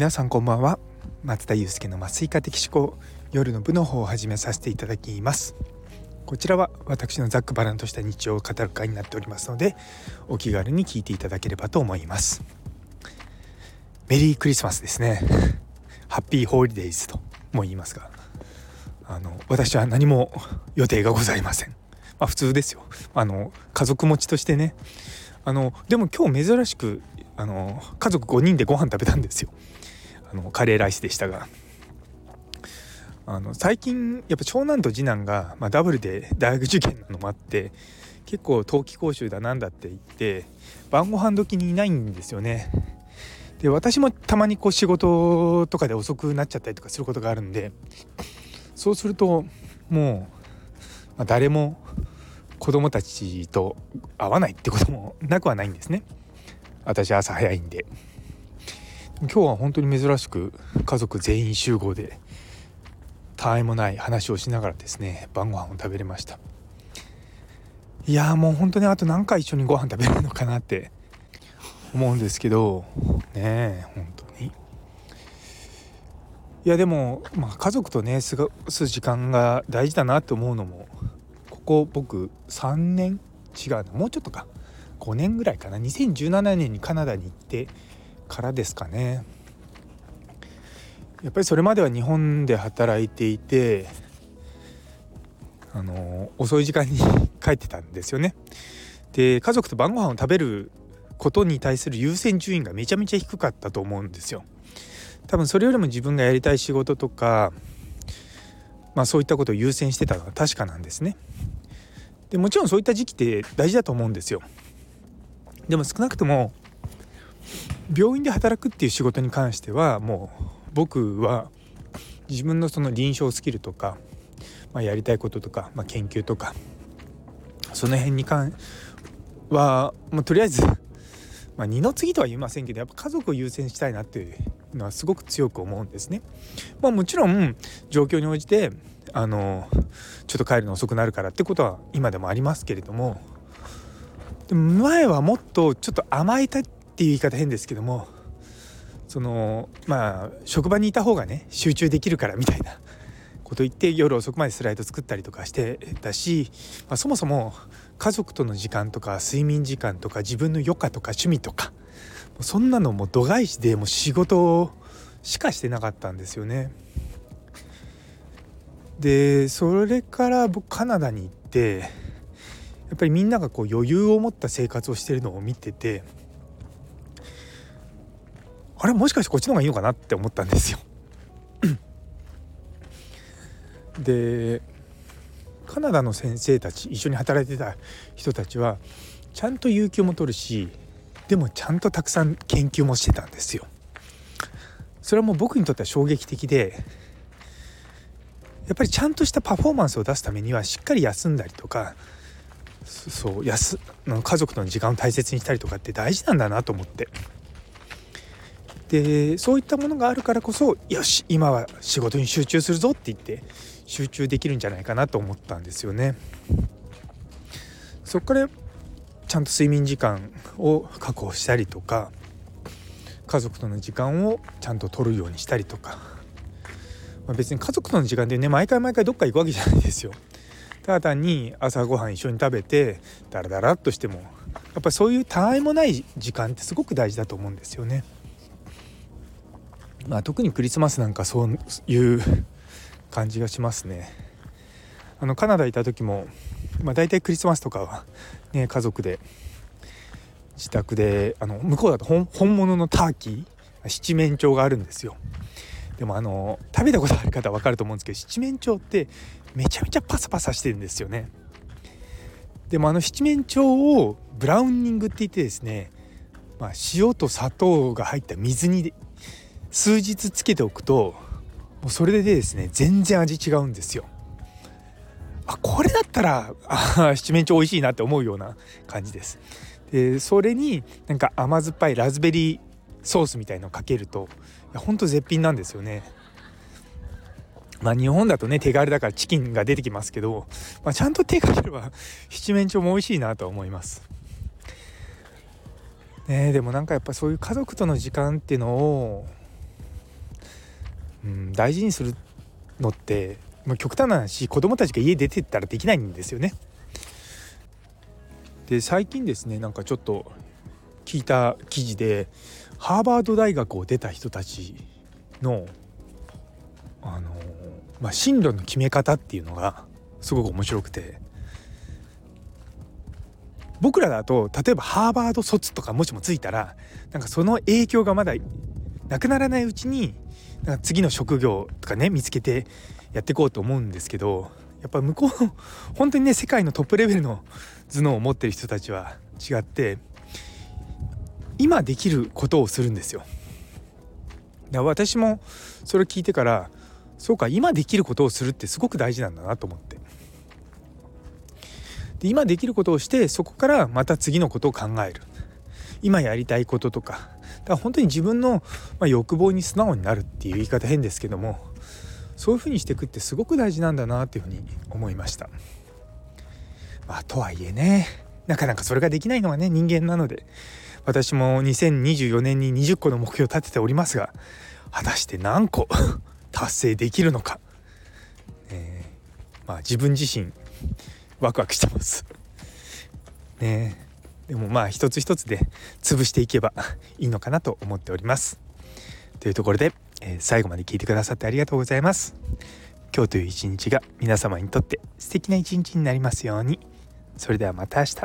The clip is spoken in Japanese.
皆さんこんばんは。松田祐介の麻酔科的思考夜の部の方を始めさせていただきます。こちらは私のざっくばらんとした日常を語る会になっておりますのでお気軽に聞いていただければと思います。メリークリスマスですね。ハッピーホーリデイズとも言いますがあの私は何も予定がございません。まあ普通ですよ。あの家族持ちとしてね。あのでも今日珍しくあの家族5人でご飯食べたんですよ。あのカレーライスでしたが。あの最近やっぱ長男と次男が、まあ、ダブルで大学受験なのもあって結構冬季講習だなんだって言って晩ご飯時にいないんですよね。で私もたまにこう仕事とかで遅くなっちゃったりとかすることがあるんでそうするともう、まあ、誰も子供たちと会わないってこともなくはないんですね。私朝早いんで。今日は本当に珍しく家族全員集合でたわいもない話をしながらですね晩ご飯を食べれました。いやもう本当にあと何回一緒にご飯食べるのかなって思うんですけどねえ本当に。いやでも、まあ、家族とね過ごす時間が大事だなって思うのもここ僕3年違うのもうちょっとか。5年ぐらいかな。2017年にカナダに行ってからですかねやっぱりそれまでは日本で働いていてあの遅い時間に帰ってたんですよね。で家族と晩ご飯を食べることに対する優先順位がめちゃめちゃ低かったと思うんですよ。多分それよりも自分がやりたい仕事とか、まあ、そういったことを優先してたのは確かなんですね。でもちろんそういった時期って大事だと思うんですよ。でも少なくとも病院で働くっていう仕事に関してはもう僕は自分のその臨床スキルとか、まあ、やりたいこととか、まあ、研究とかその辺に関はもうとりあえず、まあ、二の次とは言いませんけどやっぱ家族を優先したいなっていうのはすごく強く思うんですね。まあ、もちろん状況に応じてあのちょっと帰るの遅くなるからってことは今でもありますけれども前はもっとちょっと甘えたっていう言い方変ですけどもそのまあ職場にいた方がね集中できるからみたいなこと言って夜遅くまでスライド作ったりとかしてたし、まあ、そもそも家族との時間とか睡眠時間とか自分の余暇とか趣味とかそんなのも度外視でも仕事しかしてなかったんですよね。でそれから僕カナダに行ってやっぱりみんながこう余裕を持った生活をしてるのを見ててあれもしかしてこっちの方がいいのかなって思ったんですよ。でカナダの先生たち一緒に働いてた人たちはちゃんと有給も取るしでもちゃんとたくさん研究もしてたんですよ。それはもう僕にとっては衝撃的でやっぱりちゃんとしたパフォーマンスを出すためにはしっかり休んだりとかそう休家族との時間を大切にしたりとかって大事なんだなと思ってでそういったものがあるからこそよし今は仕事に集中するぞって言って集中できるんじゃないかなと思ったんですよね。そこからちゃんと睡眠時間を確保したりとか家族との時間をちゃんと取るようにしたりとか、まあ、別に家族との時間でね毎回毎回どっか行くわけじゃないですよ。ただ単に朝ごはん一緒に食べてダラダラっとしてもやっぱりそういうたわいもない時間ってすごく大事だと思うんですよね。まあ、特にクリスマスなんかそういう感じがしますね。あのカナダいた時も、まあ、大体クリスマスとかは、ね、家族で自宅であの向こうだと本物のターキー七面鳥があるんですよ。でもあの食べたことある方は分かると思うんですけど七面鳥ってめちゃめちゃパサパサしてるんですよね。でもあの七面鳥をブラウニングって言ってですね、まあ、塩と砂糖が入った水に数日つけておくともうそれでですね全然味違うんですよ。あこれだったらあ七面鳥美味しいなって思うような感じです。でそれになんか甘酸っぱいラズベリーソースみたいのかけるといやほんと絶品なんですよね。まあ日本だとね手軽だからチキンが出てきますけど、まあ、ちゃんと手かければ七面鳥も美味しいなと思います。ねでもなんかやっぱそういう家族との時間っていうのをうん、大事にするのってまあ、極端な話子供たちが家出てったらできないんですよね。で最近ですねなんかちょっと聞いた記事でハーバード大学を出た人たちのあの、まあ、進路の決め方っていうのがすごく面白くて僕らだと例えばハーバード卒とかもしもついたらなんかその影響がまだなくならないうちにか次の職業とかね見つけてやっていこうと思うんですけどやっぱ向こうの 本当にね世界のトップレベルの頭脳を持ってる人たちは違って今できることをするんですよ。私もそれ聞いてからそうか今できることをするってすごく大事なんだなと思ってで今できることをしてそこからまた次のことを考える今やりたいこととか。だから本当に自分の、ま、欲望に素直になるっていう言い方変ですけどもそういうふうにしていくってすごく大事なんだなっていうふうに思いました。まあ、とはいえねなかなかそれができないのはね人間なので私も2024年に20個の目標を立てておりますが果たして何個 達成できるのか、えー、まあ自分自身ワクワクしてます。ねでもまあ一つ一つで潰していけばいいのかなと思っております。というところで、えー、最後まで聞いてくださってありがとうございます。今日という一日が皆様にとって素敵な一日になりますように。それではまた明日。